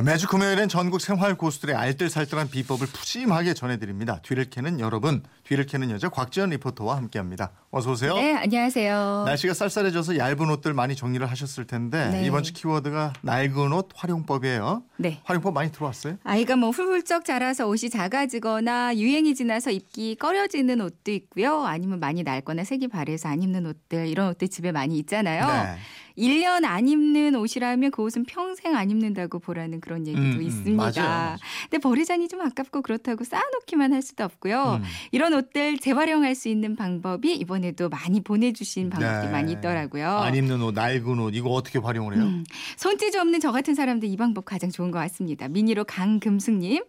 매주 금요일엔 전국 생활 고수들의 알뜰살뜰한 비법을 푸짐하게 전해드립니다. 뒤를 캐는 여러분, 뒤를 캐는 여자 곽지연 리포터와 함께합니다. 어서 오세요. 네, 안녕하세요. 날씨가 쌀쌀해져서 얇은 옷들 많이 정리를 하셨을 텐데 네. 이번 주 키워드가 낡은 옷 활용법이에요. 네. 활용법 많이 들어왔어요? 아이가 뭐 훌훌쩍 자라서 옷이 작아지거나 유행이 지나서 입기 꺼려지는 옷도 있고요. 아니면 많이 낡거나 색이 바래서 안 입는 옷들 이런 옷들 집에 많이 있잖아요. 네. 1년 안 입는 옷이라면 그 옷은 평생 안 입는다고 보라는 그런 얘기도 음, 음, 있습니다. 맞아요, 맞아요. 근데 버리자니 좀 아깝고 그렇다고 쌓아놓기만 할 수도 없고요. 음. 이런 옷들 재활용할 수 있는 방법이 이번에도 많이 보내주신 방법이 네. 많이 있더라고요. 안 입는 옷, 낡은 옷 이거 어떻게 활용을 해요? 음, 손재주 없는 저 같은 사람들 이 방법 가장 좋은 것 같습니다. 미니로 강금숙님.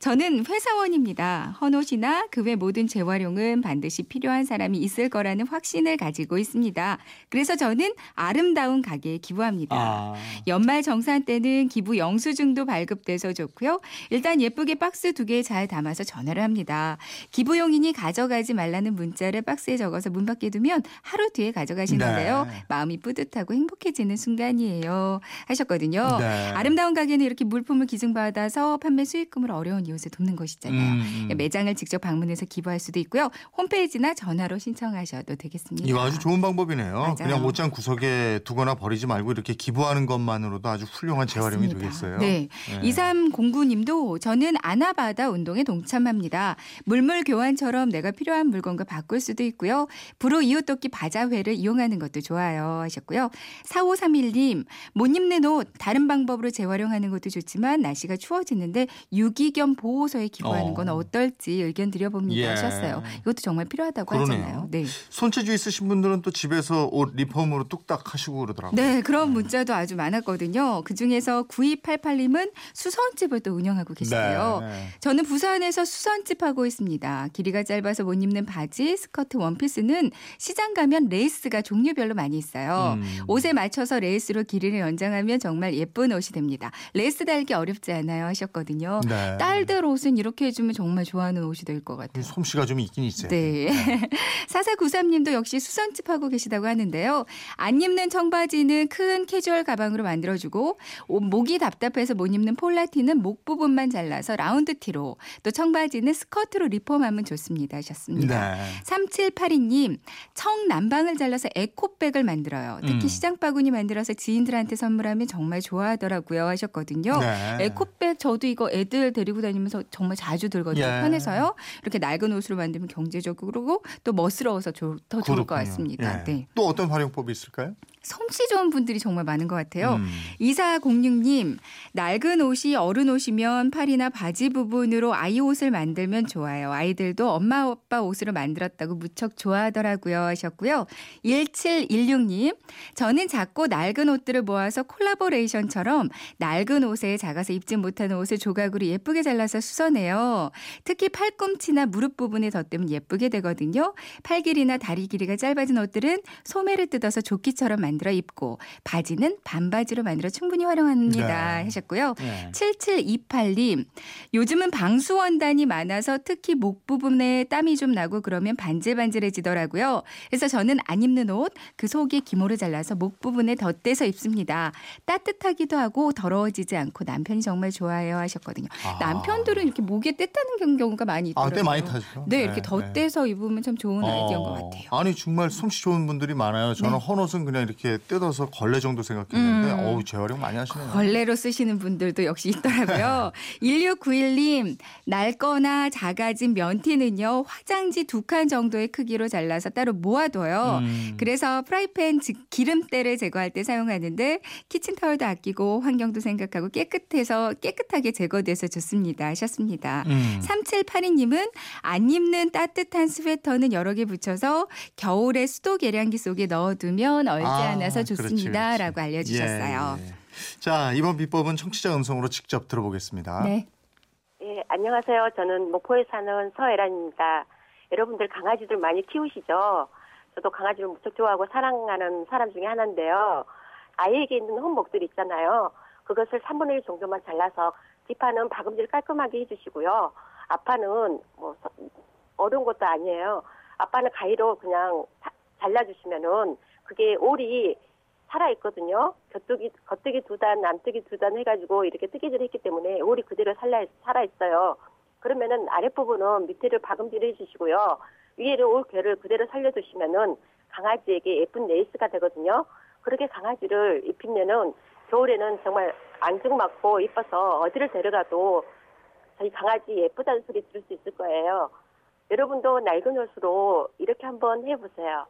저는 회사원입니다. 헌옷이나 그 외 모든 재활용은 반드시 필요한 사람이 있을 거라는 확신을 가지고 있습니다. 그래서 저는 아름다운 가게에 기부합니다. 아, 연말 정산 때는 기부 영수증도 발급돼서 좋고요. 일단 예쁘게 박스 두 개 잘 담아서 전화를 합니다. 기부용이니 가져가지 말라는 문자를 박스에 적어서 문 밖에 두면 하루 뒤에 가져가시는데요. 네. 마음이 뿌듯하고 행복해지는 순간이에요. 하셨거든요. 네. 아름다운 가게는 이렇게 물품을 기증받아서 판매 수익금을 어려운 이웃에 돕는 것이잖아요. 음, 음. 매장을 직접 방문해서 기부할 수도 있고요. 홈페이지나 전화로 신청하셔도 되겠습니다. 이거 아주 좋은 방법이네요. 맞아요. 그냥 옷장 구석에 두거나 버리지 말고 이렇게 기부하는 것만으로도 아주 훌륭한 재활용이 맞습니다. 되겠어요. 네. 2309님도 저는 아나바다 운동에 동참합니다. 물물 교환처럼 내가 필요한 물건과 바꿀 수도 있고요. 불호 이웃돕기 바자회를 이용하는 것도 좋아요 하셨고요. 4531님 못 입는 옷 다른 방법으로 재활용하는 것도 좋지만 날씨가 추워지는데 유기견 보호소에 기부하는 건 어. 어떨지 의견 드려봅니다 예. 하셨어요. 이것도 정말 필요하다고 그러네요. 하잖아요. 네. 손재주 있으신 분들은 또 집에서 옷 리폼으로 뚝딱 하시고 그러더라고요. 네, 그런 문자도 아주 많았거든요. 그 중에서 9288님은 수선집을 또 운영하고 계시대요. 네. 저는 부산에서 수선집 하고 있습니다. 길이가 짧아서 못 입는 바지, 스커트, 원피스는 시장 가면 레이스가 종류별로 많이 있어요. 음. 옷에 맞춰서 레이스로 길이를 연장하면 정말 예쁜 옷이 됩니다. 레이스 달기 어렵지 않아요 하셨거든요. 네. 딸들 옷은 이렇게 해주면 정말 좋아하는 옷이 될 것 같아요. 솜씨가 좀 있긴 있어요. 네. 4493님도 역시 수선집 하고 계시다고 하는데요. 안 입는 청바지는 큰 캐주얼 가방으로 만들어주고 옷- 목이 답답해서 못 입는 폴라티는 목 부분만 잘라서 라운드 티로 또 청바지는 스커트로 리폼하면 좋습니다 하셨습니다. 네. 3782님, 청 남방을 잘라서 에코백을 만들어요. 특히 음. 시장 바구니 만들어서 지인들한테 선물하면 정말 좋아하더라고요 하셨거든요. 네. 에코백 저도 이거 애들 데리고 다니면 서 정말 자주 들거든요. 예. 편해서요. 이렇게 낡은 옷으로 만들면 경제적으로 또 멋스러워서 조- 더 좋을 것 그렇군요. 같습니다. 예. 네. 또 어떤 활용법이 있을까요? 솜씨 좋은 분들이 정말 많은 것 같아요. 음. 2406님, 낡은 옷이 어른 옷이면 팔이나 바지 부분으로 아이 옷을 만들면 좋아요. 아이들도 엄마 아빠 옷으로 만들었다고 무척 좋아하더라고요 하셨고요. 1716님, 저는 작고 낡은 옷들을 모아서 콜라보레이션처럼 낡은 옷에 작아서 입지 못하는 옷을 조각으로 예쁘게 잘라서 수선해요. 특히 팔꿈치나 무릎 부분에 덧대면 예쁘게 되거든요. 팔 길이나 다리 길이가 짧아진 옷들은 소매를 뜯어서 조끼처럼 만들어 입고 바지는 반바지로 만들어 충분히 활용합니다 네. 하셨고요. 네. 7728님, 요즘은 방수 원단이 많아서 특히 목 부분에 땀이 좀 나고 그러면 반질반질해지더라고요. 그래서 저는 안 입는 옷, 그 속에 기모를 잘라서 목 부분에 덧대서 입습니다. 따뜻하기도 하고 더러워지지 않고 남편이 정말 좋아해요 하셨거든요. 아. 남편들은 이렇게 목에 때 타는 경우가 많이 아, 있더라고요. 때 많이 타죠. 네, 이렇게 덧대서 입으면 참 좋은 아이디어인 것 어, 같아요. 아니 정말 솜씨 좋은 분들이 많아요. 저는 네. 헌옷은 그냥 이렇게 뜯어서 걸레 정도 생각했는데 음. 어우 재활용 많이 하시네요. 걸레로 쓰시는 분들도 역시 있더라고요. 1691님, 낡거나 작아진 면티는요, 화장지 두 칸 정도의 크기로 잘라서 따로 모아둬요. 음. 그래서 프라이팬 즉 기름때를 제거할 때 사용하는데 키친타월도 아끼고 환경도 생각하고 깨끗해서 깨끗하게 제거돼서 좋습니다 하셨습니다. 음. 3782님은 안 입는 따뜻한 스웨터는 여러 개 붙여서 겨울에 수도 계량기 속에 넣어두면 얼지 아, 않아서 그렇지, 좋습니다. 그렇지. 라고 알려주셨어요. 예, 예. 자 이번 비법은 청취자 음성으로 직접 들어보겠습니다. 네. 예, 안녕하세요. 저는 목포에 사는 서혜란입니다. 여러분들 강아지들 많이 키우시죠? 저도 강아지를 무척 좋아하고 사랑하는 사람 중에 하나인데요. 아이에게 있는 혼목들 있잖아요. 그것을 3분의 1 정도만 잘라서 뒷판은 박음질 깔끔하게 해주시고요. 앞판은 뭐 서- 어려운 것도 아니에요. 앞판은 가위로 그냥 사- 잘라주시면은 그게 올이 살아 있거든요. 겉뜨기 겉뜨기 두 단, 안뜨기 두 단 해가지고 이렇게 뜨개질 했기 때문에 올이 그대로 살아 살아 있어요. 그러면은 아랫부분은 밑에를 박음질 해주시고요. 위에를 올 괴를 그대로 살려두시면은 강아지에게 예쁜 레이스가 되거든요. 그렇게 강아지를 입히면은 겨울에는 정말 안중맞고 이뻐서 어디를 데려가도 저희 강아지 예쁘다는 소리 들을 수 있을 거예요. 여러분도 낡은 옷으로 이렇게 한번 해보세요.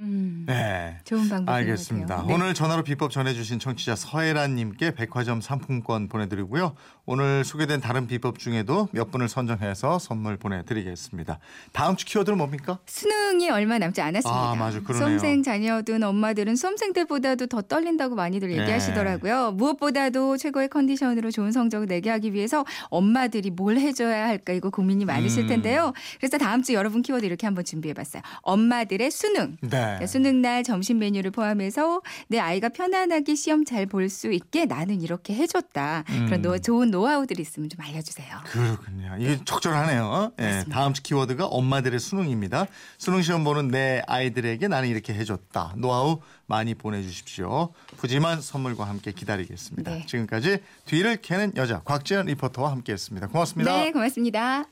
음, 네. 좋은 방법인 알겠습니다. 네. 오늘 전화로 비법 전해주신 청취자 서혜란님께 백화점 상품권 보내드리고요. 오늘 소개된 다른 비법 중에도 몇 분을 선정해서 선물 보내드리겠습니다. 다음 주 키워드는 뭡니까? 수능이 얼마 남지 않았습니다. 아, 맞아. 그러네요. 수험생 자녀든 엄마들은 수험생 때보다도 더 떨린다고 많이들 네. 얘기하시더라고요. 무엇보다도 최고의 컨디션으로 좋은 성적을 내게 하기 위해서 엄마들이 뭘 해줘야 할까 이거 고민이 많으실 음. 텐데요. 그래서 다음 주 여러분 키워드 이렇게 한번 준비해봤어요. 엄마들의 수능. 네. 그러니까 수능 날 점심 메뉴를 포함해서 내 아이가 편안하게 시험 잘 볼 수 있게 나는 이렇게 해줬다. 음. 그런 노, 좋은 노하우들이 있으면 좀 알려주세요. 그렇군요. 이게 적절하네요. 예, 맞습니다. 다음 주 키워드가 엄마들의 수능입니다. 수능 시험 보는 내 아이들에게 나는 이렇게 해줬다. 노하우 많이 보내주십시오. 푸짐한 선물과 함께 기다리겠습니다. 네. 지금까지 뒤를 캐는 여자 곽지연 리포터와 함께했습니다. 고맙습니다. 네, 고맙습니다.